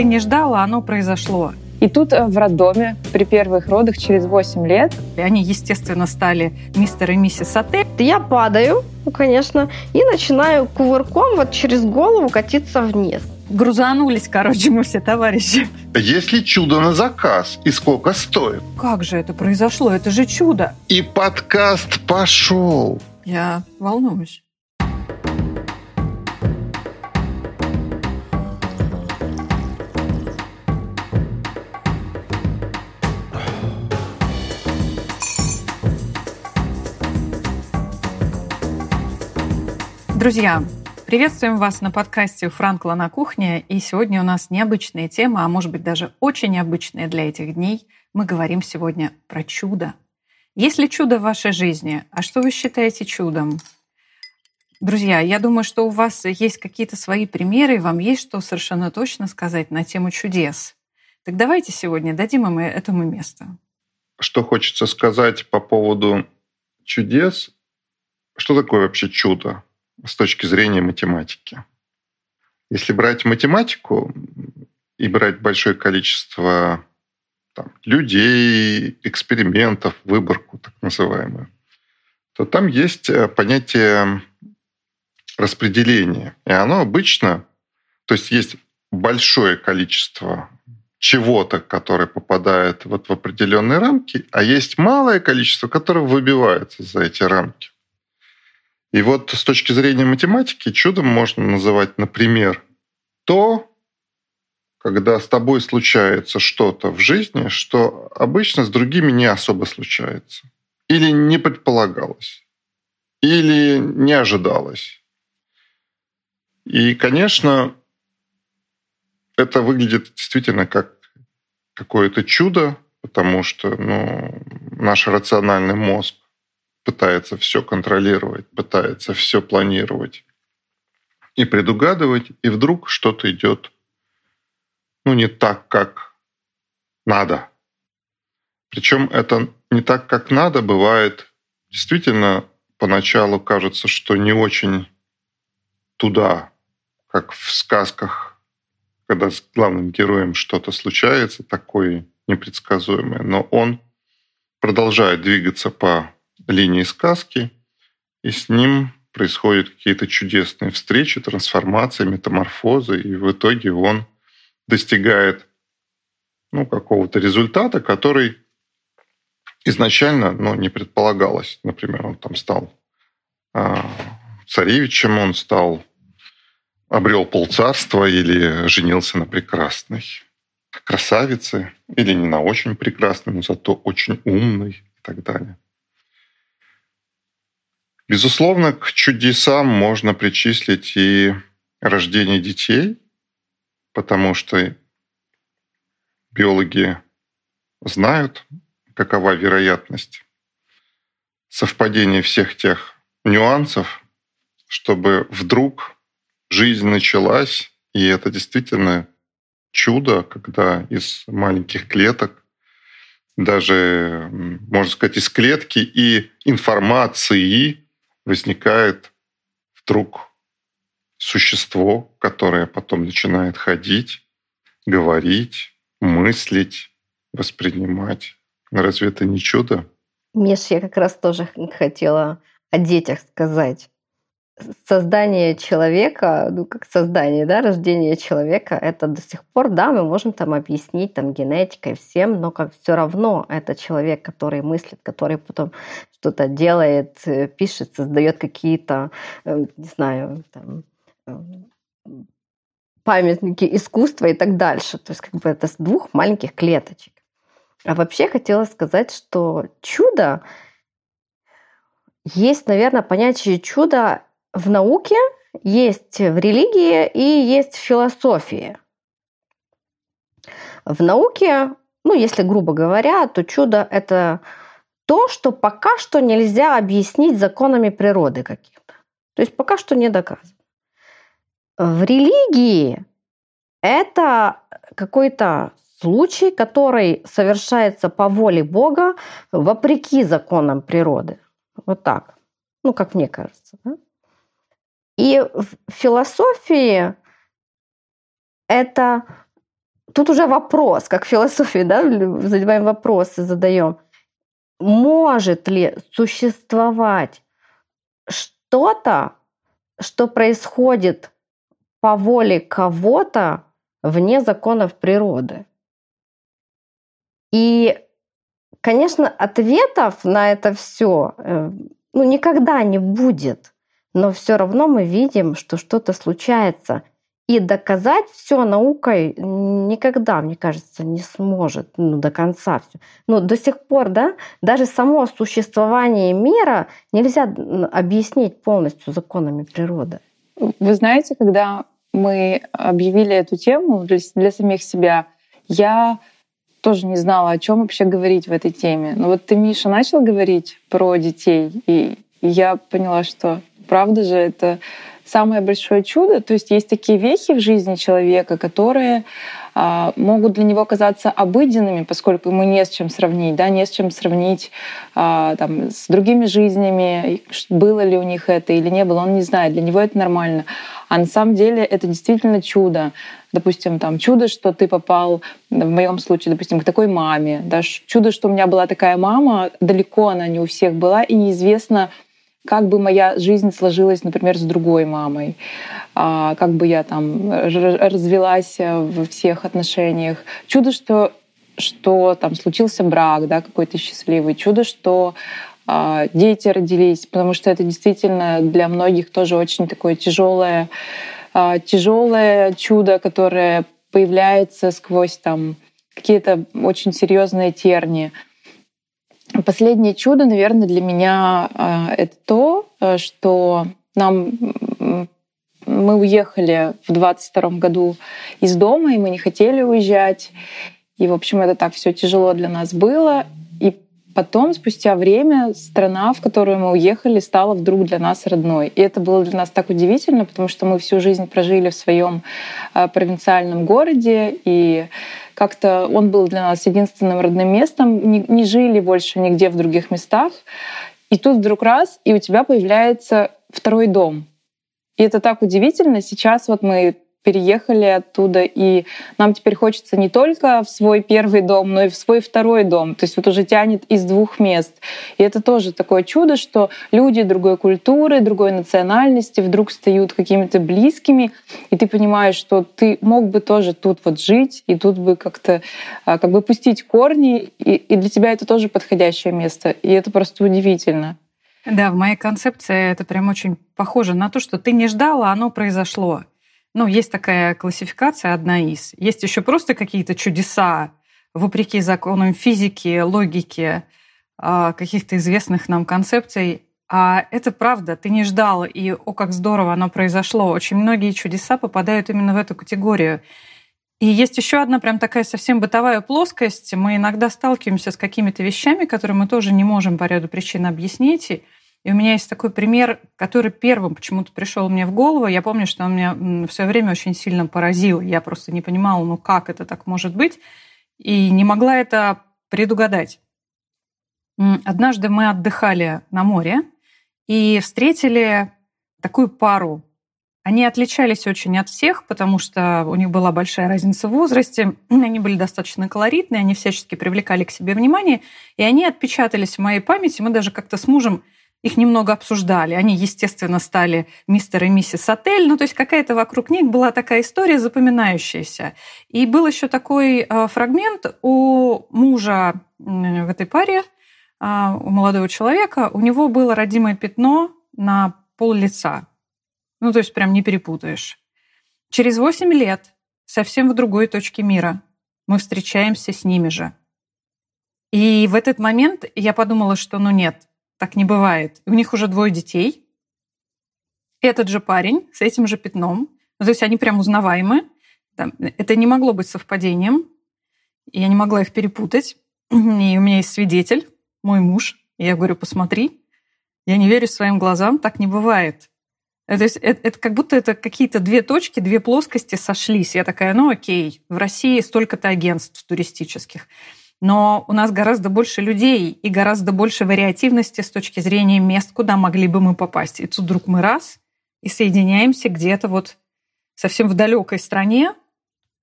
ты не ждала, оно произошло. И тут э, в роддоме при первых родах через 8 лет... И они, естественно, стали мистер и миссис Отель. Я падаю, ну, конечно, и начинаю кувырком вот через голову катиться вниз. Грузанулись, короче, мы все товарищи. Если чудо на заказ, и сколько стоит? Как же это произошло? Это же чудо. И подкаст пошел. Я волнуюсь. Друзья, приветствуем вас на подкасте «Франкла на кухне». И сегодня у нас необычная тема, а может быть даже очень необычная для этих дней. Мы говорим сегодня про чудо. Есть ли чудо в вашей жизни? А что вы считаете чудом? Друзья, я думаю, что у вас есть какие-то свои примеры, и вам есть что совершенно точно сказать на тему чудес. Так давайте сегодня дадим им этому место. Что хочется сказать по поводу чудес? Что такое вообще чудо? С точки зрения математики. Если брать математику и брать большое количество там, людей, экспериментов, выборку так называемую, то там есть э, понятие распределения. И оно обычно, то есть есть большое количество чего-то, которое попадает вот в определенные рамки, а есть малое количество, которое выбивается за эти рамки. И вот с точки зрения математики чудом можно называть, например, то, когда с тобой случается что-то в жизни, что обычно с другими не особо случается. Или не предполагалось. Или не ожидалось. И, конечно, это выглядит действительно как какое-то чудо, потому что ну, наш рациональный мозг пытается все контролировать, пытается все планировать и предугадывать, и вдруг что-то идет ну, не так, как надо. Причем это не так, как надо, бывает действительно поначалу кажется, что не очень туда, как в сказках, когда с главным героем что-то случается такое непредсказуемое, но он продолжает двигаться по линии сказки, и с ним происходят какие-то чудесные встречи, трансформации, метаморфозы, и в итоге он достигает ну, какого-то результата, который изначально ну, не предполагалось. Например, он там стал э, царевичем, он стал обрел полцарства или женился на прекрасной красавице, или не на очень прекрасной, но зато очень умной и так далее. Безусловно, к чудесам можно причислить и рождение детей, потому что биологи знают, какова вероятность совпадения всех тех нюансов, чтобы вдруг жизнь началась, и это действительно чудо, когда из маленьких клеток, даже, можно сказать, из клетки и информации возникает вдруг существо, которое потом начинает ходить, говорить, мыслить, воспринимать. Разве это не чудо? Миш, я как раз тоже хотела о детях сказать создание человека, ну как создание, да, рождение человека, это до сих пор, да, мы можем там объяснить там генетикой всем, но как все равно это человек, который мыслит, который потом что-то делает, э, пишет, создает какие-то, э, не знаю, там, э, памятники искусства и так дальше. То есть как бы это с двух маленьких клеточек. А вообще хотела сказать, что чудо есть, наверное, понятие чуда в науке, есть в религии и есть в философии. В науке, ну, если грубо говоря, то чудо – это то, что пока что нельзя объяснить законами природы каким-то. То есть пока что не доказано. В религии это какой-то случай, который совершается по воле Бога вопреки законам природы. Вот так. Ну, как мне кажется. Да? И в философии это тут уже вопрос, как в философии, да, задеваем вопросы, задаем. Может ли существовать что-то, что происходит по воле кого-то вне законов природы? И, конечно, ответов на это все э, ну, никогда не будет. Но все равно мы видим, что что-то случается. И доказать все наукой никогда, мне кажется, не сможет ну, до конца все. Но до сих пор, да, даже само существование мира нельзя объяснить полностью законами природы. Вы знаете, когда мы объявили эту тему для, для самих себя, я тоже не знала, о чем вообще говорить в этой теме. Но вот ты, Миша, начал говорить про детей, и я поняла, что правда же это самое большое чудо. То есть есть такие вехи в жизни человека, которые а, могут для него казаться обыденными, поскольку ему не с чем сравнить, да, не с чем сравнить а, там, с другими жизнями, было ли у них это или не было, он не знает, для него это нормально. А на самом деле это действительно чудо. Допустим, там чудо, что ты попал, в моем случае, допустим, к такой маме. Да, чудо, что у меня была такая мама, далеко она не у всех была, и неизвестно, как бы моя жизнь сложилась, например, с другой мамой, а, как бы я там развелась э, во всех отношениях. Чудо, что что там случился брак, да, какой-то счастливый. Чудо, что а, дети родились, потому что это действительно для многих тоже очень такое тяжелое, а, тяжелое чудо, которое появляется сквозь там какие-то очень серьезные тернии. Последнее чудо, наверное, для меня а, это то, э, что нам мы уехали в 22 году из дома, и мы не хотели уезжать. И, в общем, это так все тяжело для нас было. Потом, спустя время, страна, в которую мы уехали, стала вдруг для нас родной. И это было для нас так удивительно, потому что мы всю жизнь прожили в своем э, провинциальном городе, и как-то он был для нас единственным родным местом, не жили больше нигде в других местах. И тут вдруг раз, и у тебя появляется второй дом. И это так удивительно. Сейчас вот мы переехали оттуда, и нам теперь хочется не только в свой первый дом, но и в свой второй дом. То есть вот уже тянет из двух мест. И это тоже такое чудо, что люди другой культуры, другой национальности вдруг стают какими-то близкими, и ты понимаешь, что ты мог бы тоже тут вот жить, и тут бы как-то а, как бы пустить корни, и, и для тебя это тоже подходящее место. И это просто удивительно. Да, в моей концепции это прям очень похоже на то, что ты не ждала, оно произошло. Ну, есть такая классификация, одна из. Есть еще просто какие-то чудеса, вопреки законам физики, логики, а, каких-то известных нам концепций. А это правда, ты не ждал, и о, как здорово оно произошло. Очень многие чудеса попадают именно в эту категорию. И есть еще одна прям такая совсем бытовая плоскость. Мы иногда сталкиваемся с какими-то вещами, которые мы тоже не можем по ряду причин объяснить. И у меня есть такой пример, который первым почему-то пришел мне в голову. Я помню, что он меня в свое время очень сильно поразил. Я просто не понимала, ну как это так может быть, и не могла это предугадать. Однажды мы отдыхали на море и встретили такую пару. Они отличались очень от всех, потому что у них была большая разница в возрасте. Они были достаточно колоритные, они всячески привлекали к себе внимание, и они отпечатались в моей памяти. Мы даже как-то с мужем их немного обсуждали. Они, естественно, стали мистер и миссис Отель. Ну, то есть какая-то вокруг них была такая история запоминающаяся. И был еще такой э, фрагмент у мужа в этой паре, а, у молодого человека. У него было родимое пятно на пол лица. Ну, то есть прям не перепутаешь. Через 8 лет, совсем в другой точке мира, мы встречаемся с ними же. И в этот момент я подумала, что ну нет, так не бывает. У них уже двое детей. Этот же парень с этим же пятном. Ну, то есть они прям узнаваемы. Это не могло быть совпадением. Я не могла их перепутать. И у меня есть свидетель, мой муж. И я говорю, посмотри. Я не верю своим глазам, так не бывает. То есть это, это как будто это какие-то две точки, две плоскости сошлись. Я такая, ну окей, в России столько-то агентств туристических но у нас гораздо больше людей и гораздо больше вариативности с точки зрения мест, куда могли бы мы попасть. И тут вдруг мы раз и соединяемся где-то вот совсем в далекой стране,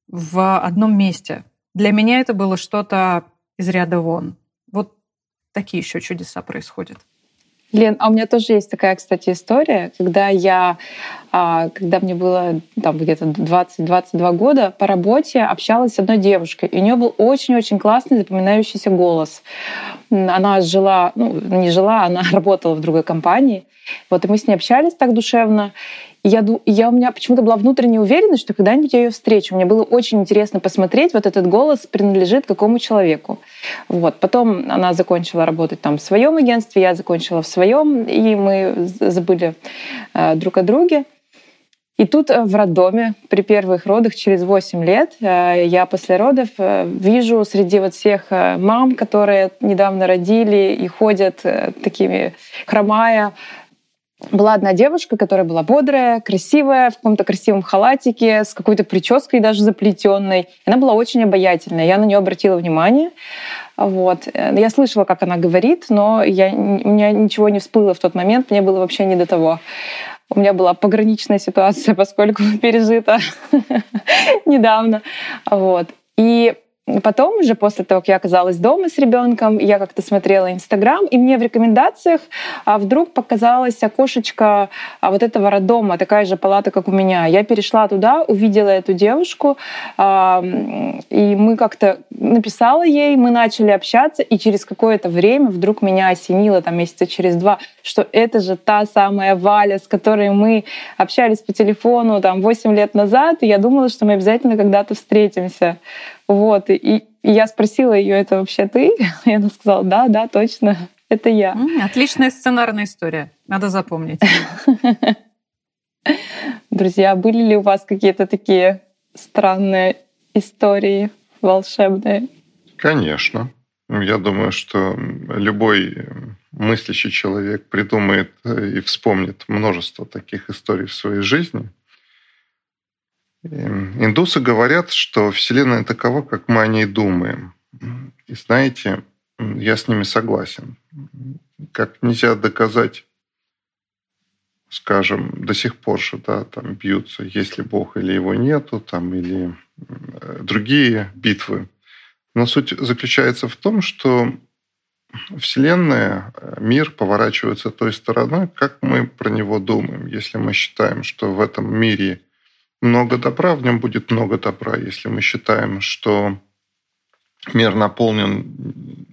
в одном месте. Для меня это было что-то из ряда вон. Вот такие еще чудеса происходят. Лен, а у меня тоже есть такая, кстати, история, когда я, а, когда мне было там где-то 20-22 года, по работе общалась с одной девушкой, и у нее был очень-очень классный запоминающийся голос. Она жила, ну, не жила, она работала в другой компании. Вот, и мы с ней общались так душевно. Я, я у меня почему-то была внутренняя уверенность, что когда-нибудь я ее встречу. Мне было очень интересно посмотреть, вот этот голос принадлежит какому человеку. Вот. Потом она закончила работать там в своем агентстве, я закончила в своем, и мы забыли э, друг о друге. И тут э, в роддоме при первых родах через 8 лет э, я после родов э, вижу среди вот всех мам, которые недавно родили и ходят такими хромая, была одна девушка, которая была бодрая, красивая, в каком-то красивом халатике, с какой-то прической даже заплетенной. Она была очень обаятельная. Я на нее обратила внимание. Вот. Я слышала, как она говорит, но я, у меня ничего не всплыло в тот момент, мне было вообще не до того. У меня была пограничная ситуация, поскольку пережита недавно. Вот. И Потом уже после того, как я оказалась дома с ребенком, я как-то смотрела Инстаграм, и мне в рекомендациях а, вдруг показалась окошечко а, вот этого роддома, такая же палата, как у меня. Я перешла туда, увидела эту девушку, а, и мы как-то написала ей, мы начали общаться, и через какое-то время вдруг меня осенило, там месяца через два, что это же та самая Валя, с которой мы общались по телефону там 8 лет назад, и я думала, что мы обязательно когда-то встретимся. Вот, и, и я спросила ее, это вообще ты? И она сказала, да, да, точно, это я. Отличная сценарная история, надо запомнить. Друзья, были ли у вас какие-то такие странные истории волшебные? Конечно. Я думаю, что любой мыслящий человек придумает и вспомнит множество таких историй в своей жизни. Эм, индусы говорят, что Вселенная такова, как мы о ней думаем. И знаете, я с ними согласен. Как нельзя доказать, скажем, до сих пор, что да, там бьются, есть ли Бог или его нету, там, или другие битвы. Но суть заключается в том, что Вселенная, мир поворачивается той стороной, как мы про него думаем. Если мы считаем, что в этом мире много добра, в нем будет много добра. Если мы считаем, что мир наполнен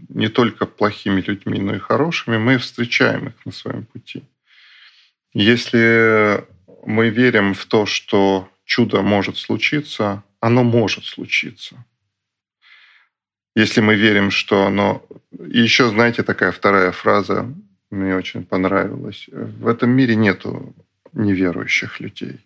не только плохими людьми, но и хорошими, мы встречаем их на своем пути. Если мы верим в то, что чудо может случиться, оно может случиться. Если мы верим, что оно... И еще, знаете, такая вторая фраза мне очень понравилась. В этом мире нету неверующих людей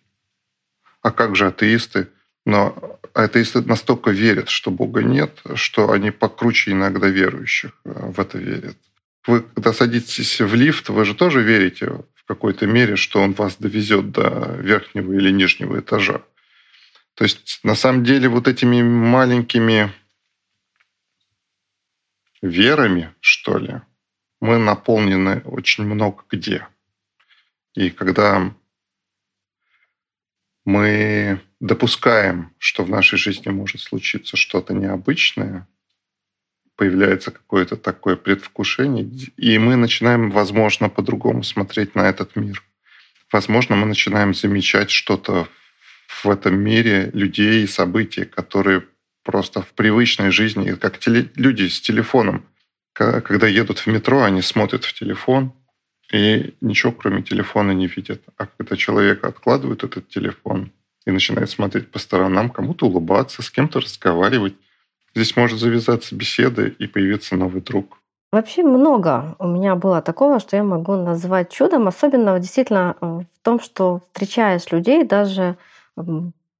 а как же атеисты? Но атеисты настолько верят, что Бога нет, что они покруче иногда верующих э, в это верят. Вы, когда садитесь в лифт, вы же тоже верите в какой-то мере, что он вас довезет до верхнего или нижнего этажа. То есть на самом деле вот этими маленькими верами, что ли, мы наполнены очень много где. И когда мы допускаем, что в нашей жизни может случиться что-то необычное, появляется какое-то такое предвкушение, и мы начинаем, возможно, по-другому смотреть на этот мир. Возможно, мы начинаем замечать что-то в этом мире, людей и события, которые просто в привычной жизни, как теле, люди с телефоном, когда едут в метро, они смотрят в телефон, и ничего кроме телефона не видят. А когда человек откладывает этот телефон и начинает смотреть по сторонам, кому-то улыбаться, с кем-то разговаривать, здесь может завязаться беседа и появиться новый друг. Вообще много у меня было такого, что я могу назвать чудом, особенно действительно э, в том, что встречаешь людей, даже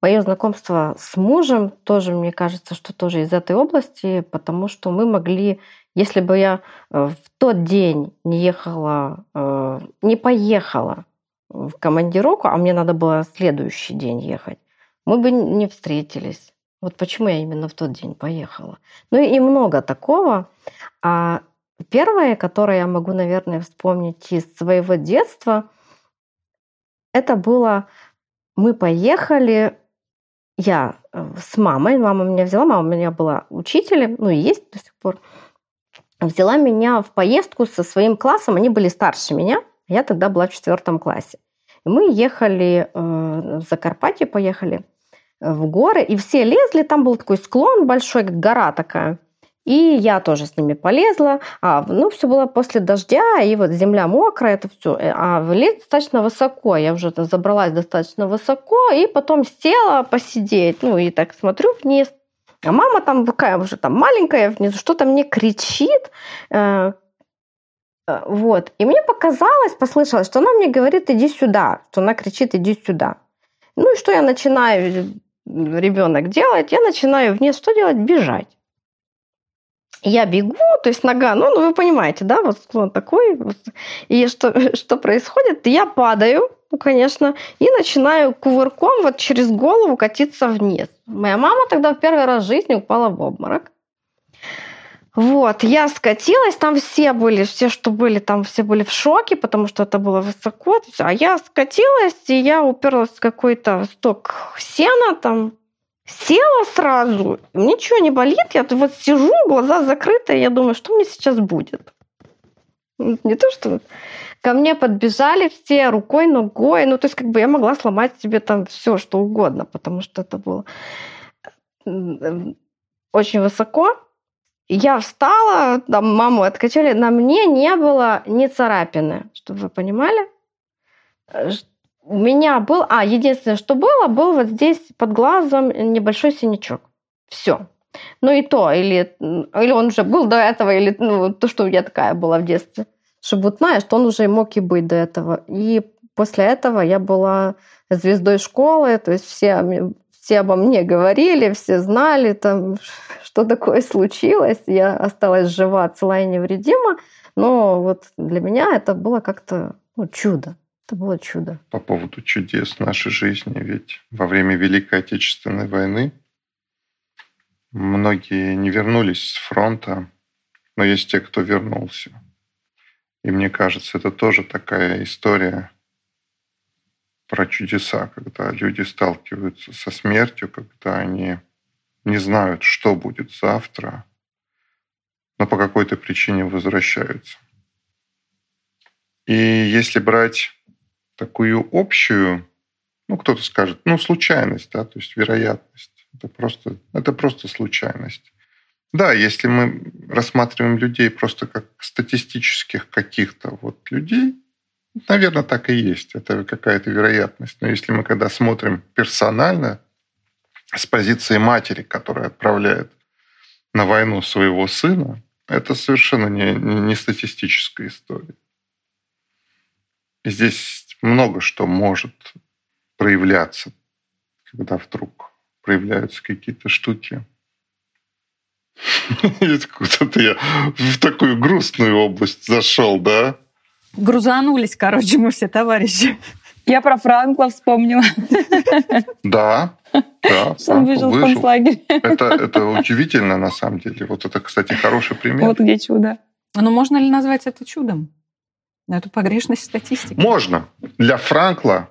мое знакомство с мужем тоже, мне кажется, что тоже из этой области, потому что мы могли если бы я э, в тот день не ехала, э, не поехала в командировку, а мне надо было следующий день ехать, мы бы не встретились. Вот почему я именно в тот день поехала. Ну и много такого. А первое, которое я могу, наверное, вспомнить из своего детства, это было мы поехали я э, с мамой, мама меня взяла, мама у меня была учителем, ну и есть до сих пор, взяла меня в поездку со своим классом, они были старше меня, я тогда была в четвертом классе. И мы ехали э, в Закарпатье, поехали в горы, и все лезли, там был такой склон большой, гора такая. И я тоже с ними полезла. А, ну, все было после дождя, и вот земля мокрая, это все. Э, а влез достаточно высоко. Я уже забралась достаточно высоко, и потом села посидеть. Ну, и так смотрю вниз. А мама там такая уже там маленькая внизу, что-то мне кричит. Э, э, вот. И мне показалось, послышалось, что она мне говорит, иди сюда. Что она кричит, иди сюда. Ну и что я начинаю, ребенок делать? Я начинаю вниз что делать? Бежать я бегу, то есть нога, ну, ну вы понимаете, да, вот склон такой, и что, что происходит? Я падаю, ну, конечно, и начинаю кувырком вот через голову катиться вниз. Моя мама тогда в первый раз в жизни упала в обморок. Вот, я скатилась, там все были, все, что были, там все были в шоке, потому что это было высоко. А я скатилась, и я уперлась в какой-то сток сена, там Села сразу, ничего не болит, я вот сижу, глаза закрыты, я думаю, что мне сейчас будет. Не то, что ко мне подбежали все рукой, ногой, ну, то есть как бы я могла сломать себе там все, что угодно, потому что это было очень высоко. Я встала, там маму откачали, на мне не было ни царапины, чтобы вы понимали у меня был... А, единственное, что было, был вот здесь под глазом небольшой синячок. Все. Ну и то, или, или он уже был до этого, или ну, то, что я такая была в детстве. Шебутная, что он уже мог и быть до этого. И после этого я была звездой школы, то есть все, все обо мне говорили, все знали, там, что такое случилось. Я осталась жива, целая и невредима. Но вот для меня это было как-то ну, чудо. Это было чудо. По поводу чудес нашей жизни, ведь во время Великой Отечественной войны многие не вернулись с фронта, но есть те, кто вернулся. И мне кажется, это тоже такая история про чудеса, когда люди сталкиваются со смертью, когда они не знают, что будет завтра, но по какой-то причине возвращаются. И если брать такую общую, ну, кто-то скажет, ну, случайность, да, то есть вероятность. Это просто, это просто случайность. Да, если мы рассматриваем людей просто как статистических каких-то вот людей, наверное, так и есть. Это какая-то вероятность. Но если мы когда смотрим персонально, с позиции матери, которая отправляет на войну своего сына, это совершенно не, не статистическая история. И здесь много что может проявляться, когда вдруг проявляются какие-то штуки. Куда-то я в такую грустную область зашел, да? Грузанулись, короче, мы все товарищи. Я про Франкла вспомнила. Да, да. Он выжил, выжил в концлагере. Это, это удивительно, на самом деле. Вот это, кстати, хороший пример. Вот где чудо. Ну, можно ли назвать это чудом? эту погрешность статистики? Можно. Для Франкла,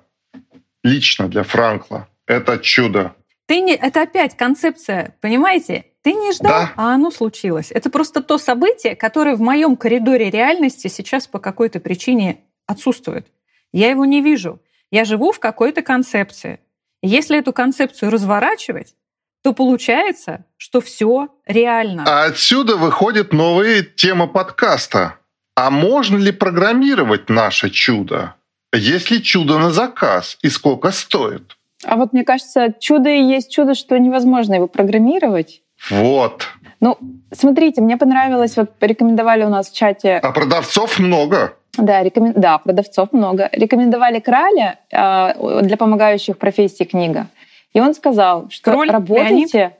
лично для Франкла, это чудо. Ты не, это опять концепция, понимаете? Ты не ждал, да. а оно случилось. Это просто то событие, которое в моем коридоре реальности сейчас по какой-то причине отсутствует. Я его не вижу. Я живу в какой-то концепции. если эту концепцию разворачивать, то получается, что все реально. А отсюда выходит новая тема подкаста. А можно ли программировать наше чудо? Есть ли чудо на заказ и сколько стоит? А вот мне кажется, чудо и есть чудо, что невозможно его программировать. Вот. Ну, смотрите, мне понравилось, вот порекомендовали у нас в чате... А продавцов много. Да, рекомен... да продавцов много. Рекомендовали Краля э, для помогающих профессий книга. И он сказал, что Кроль, работайте... Леонид?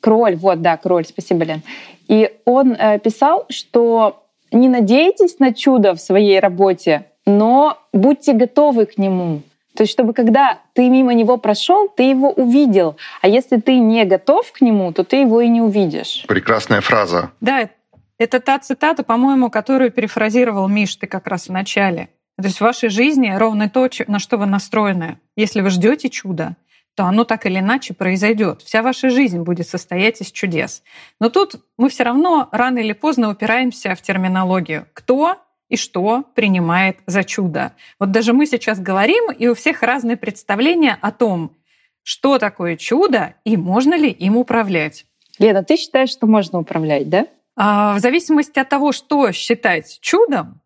Кроль, вот, да, кроль, спасибо, Лен. И он э, писал, что не надейтесь на чудо в своей работе, но будьте готовы к нему. То есть, чтобы когда ты мимо него прошел, ты его увидел. А если ты не готов к нему, то ты его и не увидишь. Прекрасная фраза. Да, это та цитата, по-моему, которую перефразировал Миш, ты как раз в начале. То есть в вашей жизни ровно то, на что вы настроены. Если вы ждете чуда, то оно так или иначе произойдет. Вся ваша жизнь будет состоять из чудес. Но тут мы все равно рано или поздно упираемся в терминологию. Кто и что принимает за чудо? Вот даже мы сейчас говорим, и у всех разные представления о том, что такое чудо и можно ли им управлять. Лена, ты считаешь, что можно управлять, да? А, в зависимости от того, что считать чудом,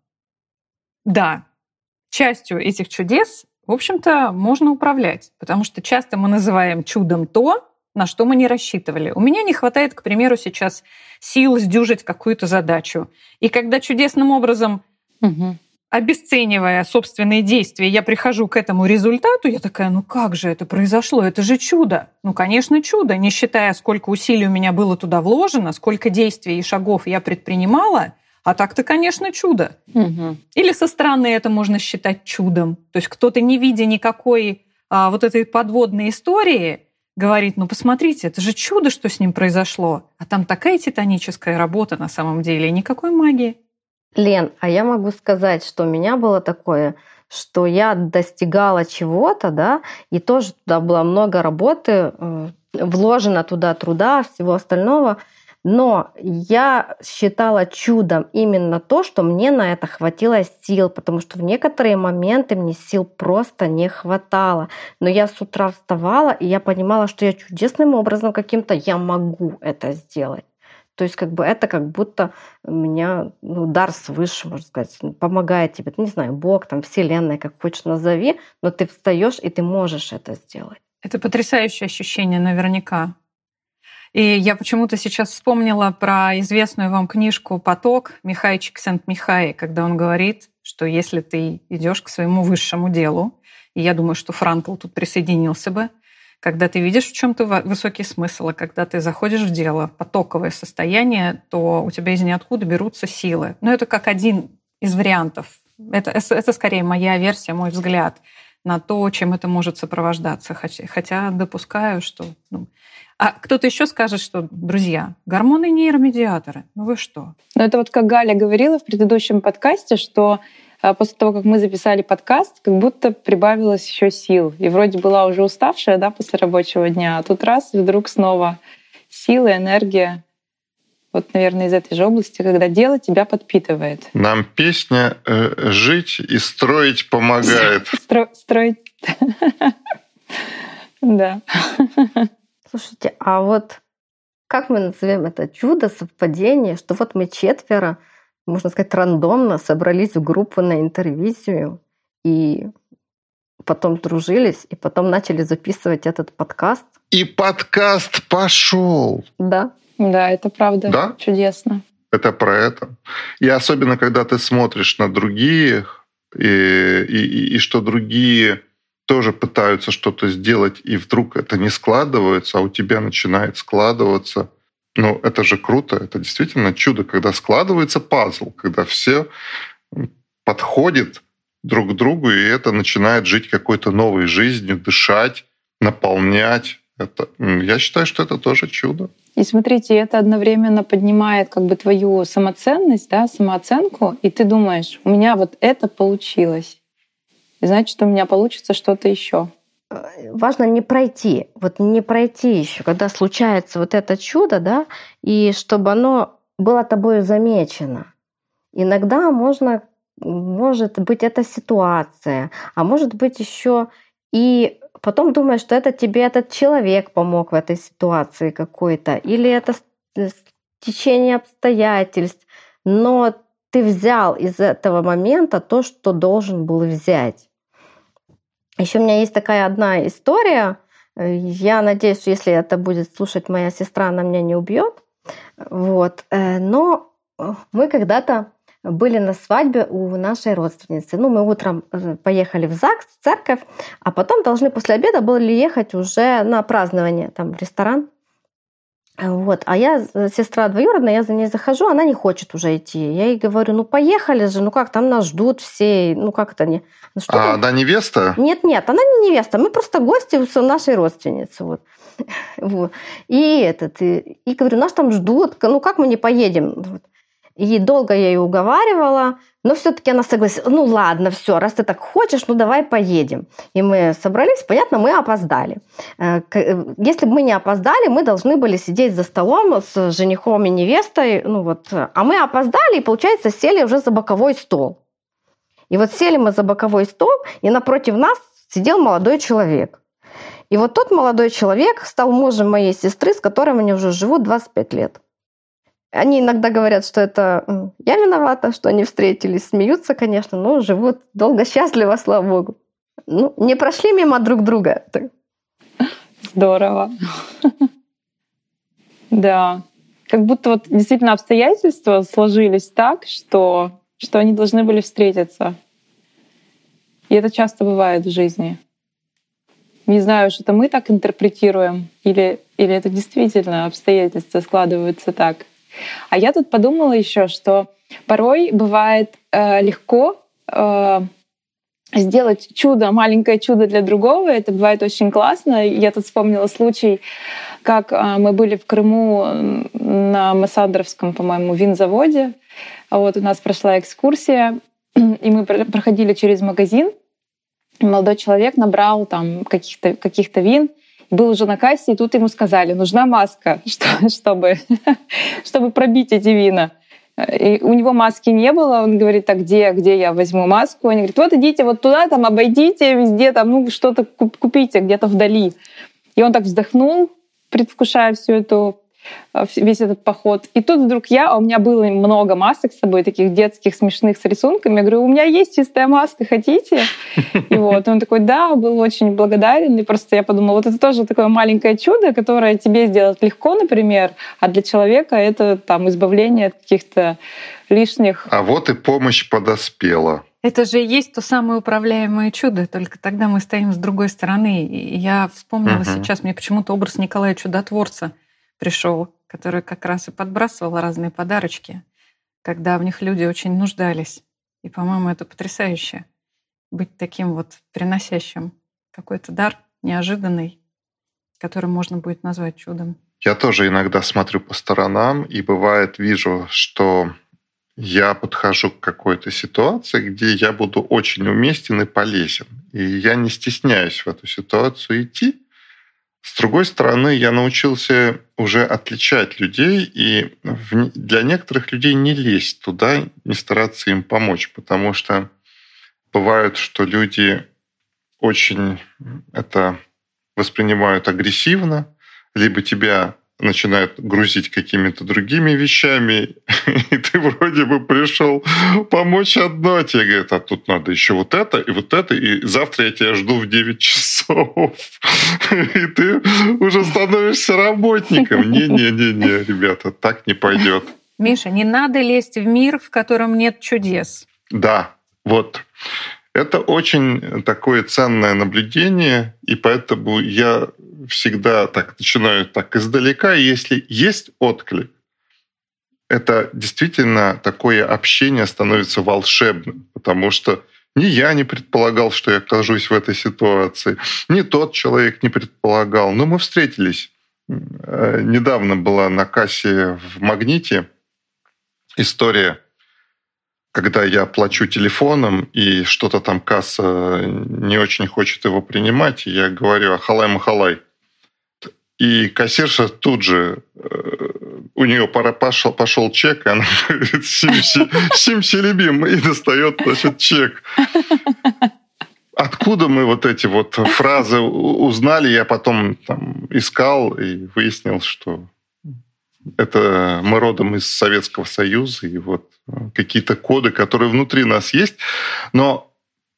да, частью этих чудес в общем-то, можно управлять, потому что часто мы называем чудом то, на что мы не рассчитывали. У меня не хватает, к примеру, сейчас сил сдюжить какую-то задачу. И когда чудесным образом, угу. обесценивая собственные действия, я прихожу к этому результату, я такая, ну как же это произошло? Это же чудо. Ну, конечно, чудо, не считая, сколько усилий у меня было туда вложено, сколько действий и шагов я предпринимала, а так-то, конечно, чудо. Угу. Или со стороны это можно считать чудом. То есть кто-то, не видя никакой а, вот этой подводной истории, говорит, ну посмотрите, это же чудо, что с ним произошло. А там такая титаническая работа на самом деле, и никакой магии. Лен, а я могу сказать, что у меня было такое, что я достигала чего-то, да, и тоже туда было много работы, э, вложено туда труда, всего остального – но я считала чудом именно то, что мне на это хватило сил, потому что в некоторые моменты мне сил просто не хватало. Но я с утра вставала, и я понимала, что я чудесным образом каким-то я могу это сделать. То есть как бы это как будто у меня ну, дар свыше, можно сказать, помогает тебе. Не знаю, Бог, там, Вселенная, как хочешь назови, но ты встаешь и ты можешь это сделать. Это потрясающее ощущение наверняка. И я почему-то сейчас вспомнила про известную вам книжку «Поток» Михайчик Сент-Михай, когда он говорит, что если ты идешь к своему высшему делу, и я думаю, что Франкл тут присоединился бы, когда ты видишь в чем-то высокий смысл, и когда ты заходишь в дело, потоковое состояние, то у тебя из ниоткуда берутся силы. Но это как один из вариантов. Это, это скорее моя версия, мой взгляд на то, чем это может сопровождаться. Хотя, допускаю, что ну, а кто-то еще скажет, что, друзья, гормоны нейромедиаторы. Ну вы что? Ну это вот как Галя говорила в предыдущем подкасте, что а, после того, как мы записали подкаст, как будто прибавилось еще сил. И вроде была уже уставшая, да, после рабочего дня, а тут раз, и вдруг снова силы, энергия. Вот, наверное, из этой же области, когда дело тебя подпитывает. Нам песня э, «Жить и строить» помогает. Строить. Да. Слушайте, а вот как мы назовем это чудо, совпадение, что вот мы четверо, можно сказать, рандомно собрались в группу на интервизию и потом дружились, и потом начали записывать этот подкаст. И подкаст пошел. Да. Да, это правда. Да? Чудесно. Это про это. И особенно, когда ты смотришь на других, и, и, и что другие тоже пытаются что-то сделать, и вдруг это не складывается, а у тебя начинает складываться. Ну, это же круто, это действительно чудо, когда складывается пазл, когда все подходит друг к другу, и это начинает жить какой-то новой жизнью, дышать, наполнять. Это, я считаю, что это тоже чудо. И смотрите, это одновременно поднимает как бы твою самоценность, да, самооценку, и ты думаешь, у меня вот это получилось значит, у меня получится что-то еще. Важно не пройти, вот не пройти еще, когда случается вот это чудо, да, и чтобы оно было тобой замечено. Иногда можно, может быть, это ситуация, а может быть еще и потом думаешь, что это тебе этот человек помог в этой ситуации какой-то, или это течение обстоятельств, но ты взял из этого момента то, что должен был взять. Еще у меня есть такая одна история. Я надеюсь, что если это будет слушать моя сестра, она меня не убьет. Вот. Э, но мы когда-то были на свадьбе у нашей родственницы. Ну, мы утром э, поехали в ЗАГС, в церковь, а потом должны после обеда были ехать уже на празднование там, в ресторан. Вот. А я, сестра двоюродная, я за ней захожу, она не хочет уже идти. Я ей говорю, ну поехали же, ну как, там нас ждут все, ну как это не... Ну, что а она невеста? Нет, нет, она не невеста, мы просто гости у нашей родственницы. Вот. вот. И этот, и, и говорю, нас там ждут, ну как мы не поедем? Вот. И долго я ее уговаривала, но все-таки она согласилась. Ну ладно, все, раз ты так хочешь, ну давай поедем. И мы собрались, понятно, мы опоздали. Э, э, если бы мы не опоздали, мы должны были сидеть за столом с женихом и невестой. Ну вот, а мы опоздали, и, получается, сели уже за боковой стол. И вот сели мы за боковой стол, и напротив нас сидел молодой человек. И вот тот молодой человек стал мужем моей сестры, с которой они уже живут 25 лет. Они иногда говорят, что это я виновата, что они встретились, смеются, конечно, но живут долго, счастливо, слава богу. Ну, не прошли мимо друг друга. Здорово. Да. Как будто вот действительно обстоятельства сложились так, что, что они должны были встретиться. И это часто бывает в жизни. Не знаю, что это мы так интерпретируем, или, или это действительно обстоятельства складываются так. А я тут подумала еще, что порой бывает э, легко э, сделать чудо, маленькое чудо для другого. Это бывает очень классно. Я тут вспомнила случай, как э, мы были в Крыму на Массандровском, по-моему, винзаводе. Вот у нас прошла экскурсия, и мы проходили через магазин. Молодой человек набрал там каких-то каких вин, был уже на кассе, и тут ему сказали, нужна маска, чтобы, чтобы пробить эти вина. И у него маски не было, он говорит, а где, где я возьму маску? Они говорят, вот идите вот туда, там обойдите везде, там ну что-то купите где-то вдали. И он так вздохнул, предвкушая всю эту весь этот поход. И тут вдруг я, а у меня было много масок с собой, таких детских, смешных с рисунками. Я говорю, у меня есть чистая маска, хотите? И вот он такой, да, был очень благодарен. И просто я подумала, вот это тоже такое маленькое чудо, которое тебе сделать легко, например, а для человека это там избавление от каких-то лишних... А вот и помощь подоспела. Это же и есть то самое управляемое чудо, только тогда мы стоим с другой стороны. И я вспомнила uh-huh. сейчас, мне почему-то образ Николая Чудотворца пришел, который как раз и подбрасывал разные подарочки, когда в них люди очень нуждались. И, по-моему, это потрясающе быть таким вот приносящим какой-то дар неожиданный, который можно будет назвать чудом. Я тоже иногда смотрю по сторонам и бывает вижу, что я подхожу к какой-то ситуации, где я буду очень уместен и полезен. И я не стесняюсь в эту ситуацию идти, с другой стороны, я научился уже отличать людей и для некоторых людей не лезть туда, не стараться им помочь, потому что бывает, что люди очень это воспринимают агрессивно, либо тебя начинают грузить какими-то другими вещами, и ты вроде бы пришел помочь одно, а тебе говорят, а тут надо еще вот это и вот это, и завтра я тебя жду в 9 часов. И ты уже становишься работником. Не-не-не-не, ребята, так не пойдет. Миша, не надо лезть в мир, в котором нет чудес. Да, вот. Это очень такое ценное наблюдение, и поэтому я всегда так начинаю так издалека. Если есть отклик, это действительно такое общение становится волшебным, потому что ни я не предполагал, что я окажусь в этой ситуации, ни тот человек не предполагал. Но мы встретились. Э, недавно была на кассе в «Магните» история – когда я плачу телефоном, и что-то там касса не очень хочет его принимать, я говорю «Ахалай-махалай». И кассирша тут же, э, у нее пора пошел, пошел чек, и она говорит «Сим Селебим» и достает значит, чек. Откуда мы вот эти вот фразы узнали, я потом там искал и выяснил, что это мы родом из Советского Союза, и вот какие-то коды, которые внутри нас есть. Но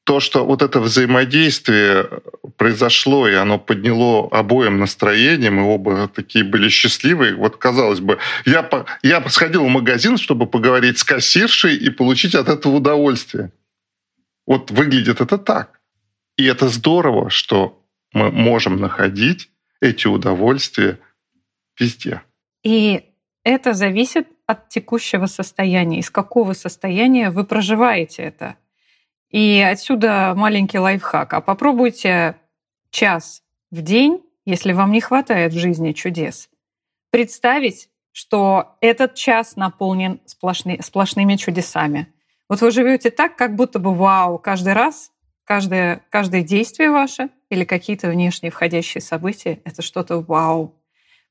то, что вот это взаимодействие произошло, и оно подняло обоим настроение, мы оба такие были счастливые. Вот, казалось бы, я, я сходил в магазин, чтобы поговорить с кассиршей и получить от этого удовольствие. Вот выглядит это так. И это здорово, что мы можем находить эти удовольствия везде. И это зависит от текущего состояния, из какого состояния вы проживаете это. И отсюда маленький лайфхак. А попробуйте час в день, если вам не хватает в жизни чудес, представить что этот час наполнен сплошны, сплошными чудесами. Вот вы живете так, как будто бы вау, каждый раз, каждое, каждое действие ваше или какие-то внешние входящие события — это что-то вау.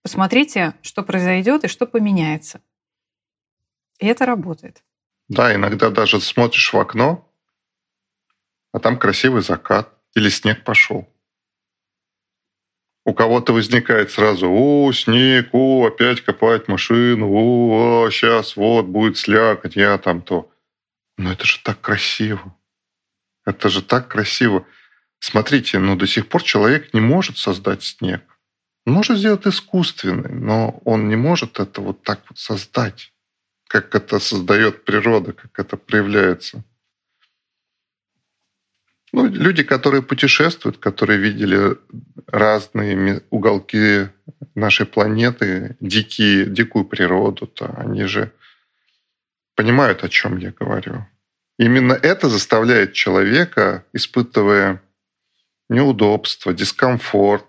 Посмотрите, что произойдет и что поменяется. И это работает. Да, иногда даже смотришь в окно, а там красивый закат или снег пошел. У кого-то возникает сразу, о, снег, о, опять копать машину, о, сейчас вот будет слякоть, я там то. Но это же так красиво. Это же так красиво. Смотрите, ну до сих пор человек не может создать снег. Он может сделать искусственный, но он не может это вот так вот создать, как это создает природа, как это проявляется. Ну, люди, которые путешествуют, которые видели разные уголки нашей планеты, дикие, дикую природу, то они же понимают, о чем я говорю. Именно это заставляет человека, испытывая неудобство, дискомфорт,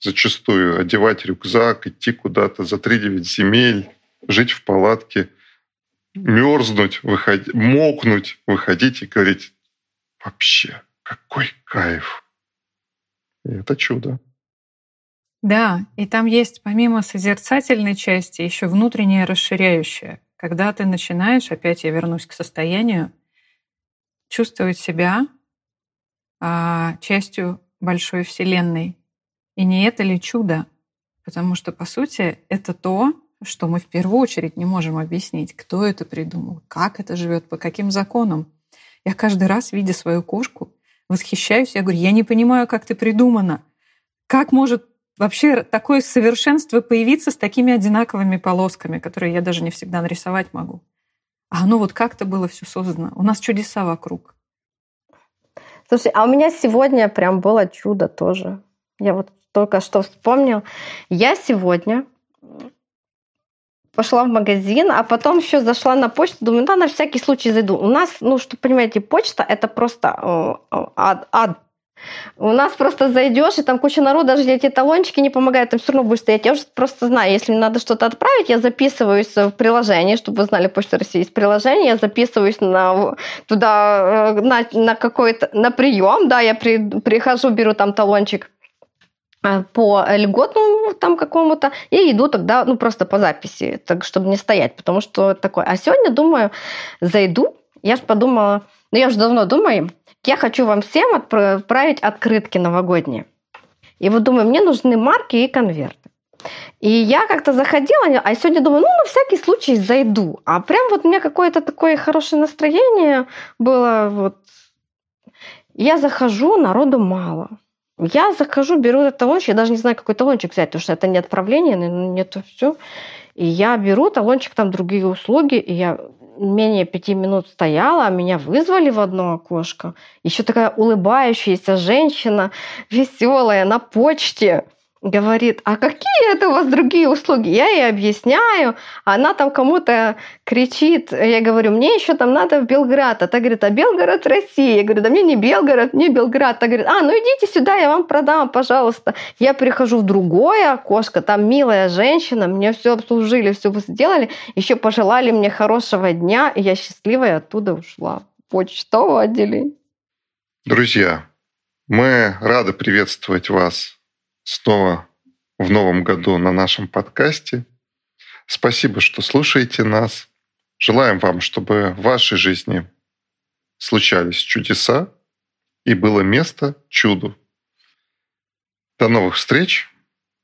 зачастую одевать рюкзак, идти куда-то за 3-9 земель, жить в палатке, мерзнуть, выходить, мокнуть, выходить и говорить, вообще, какой кайф. И это чудо. Да, и там есть помимо созерцательной части еще внутреннее расширяющее. Когда ты начинаешь, опять я вернусь к состоянию, чувствовать себя а, частью большой вселенной. И не это ли чудо? Потому что, по сути, это то, что мы в первую очередь не можем объяснить, кто это придумал, как это живет, по каким законам. Я каждый раз, видя свою кошку, восхищаюсь. Я говорю, я не понимаю, как ты придумана. Как может вообще такое совершенство появиться с такими одинаковыми полосками, которые я даже не всегда нарисовать могу? А оно вот как-то было все создано. У нас чудеса вокруг. Слушай, а у меня сегодня прям было чудо тоже. Я вот только что вспомнил. Я сегодня пошла в магазин, а потом еще зашла на почту, думаю, да, на всякий случай зайду. У нас, ну, что понимаете, почта это просто э, ад, ад. У нас просто зайдешь, и там куча народу, даже эти талончики не помогают, там все равно будешь стоять. Я уже просто знаю, если мне надо что-то отправить, я записываюсь в приложение, чтобы вы знали, Почта России есть приложение, я записываюсь на, туда, э, на, на какой-то, на прием, да, я при, прихожу, беру там талончик, по льготному там какому-то и иду тогда, ну, просто по записи, так, чтобы не стоять, потому что такое. А сегодня, думаю, зайду, я же подумала, ну, я уже давно думаю, я хочу вам всем отправить открытки новогодние. И вот думаю, мне нужны марки и конверты. И я как-то заходила, а сегодня думаю, ну, на всякий случай зайду. А прям вот у меня какое-то такое хорошее настроение было. Вот. Я захожу, народу мало. Я захожу, беру этот талончик, я даже не знаю, какой талончик взять, потому что это не отправление, нет все. И я беру талончик, там другие услуги, и я менее пяти минут стояла, а меня вызвали в одно окошко. Еще такая улыбающаяся женщина, веселая, на почте говорит, а какие это у вас другие услуги? Я ей объясняю, она там кому-то кричит, я говорю, мне еще там надо в Белград, а та говорит, а Белгород Россия. Я говорю, да мне не Белгород, мне Белград. Та говорит, а, ну идите сюда, я вам продам, пожалуйста. Я прихожу в другое окошко, там милая женщина, мне все обслужили, все сделали, еще пожелали мне хорошего дня, и я счастливая оттуда ушла. Почтового отделения. Друзья, мы рады приветствовать вас снова в новом году на нашем подкасте. Спасибо, что слушаете нас. Желаем вам, чтобы в вашей жизни случались чудеса и было место чуду. До новых встреч.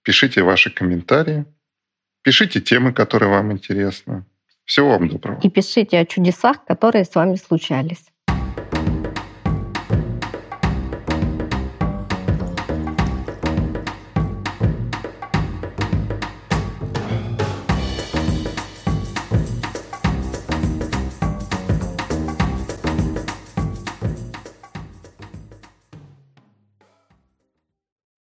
Пишите ваши комментарии. Пишите темы, которые вам интересны. Всего вам доброго. И пишите о чудесах, которые с вами случались.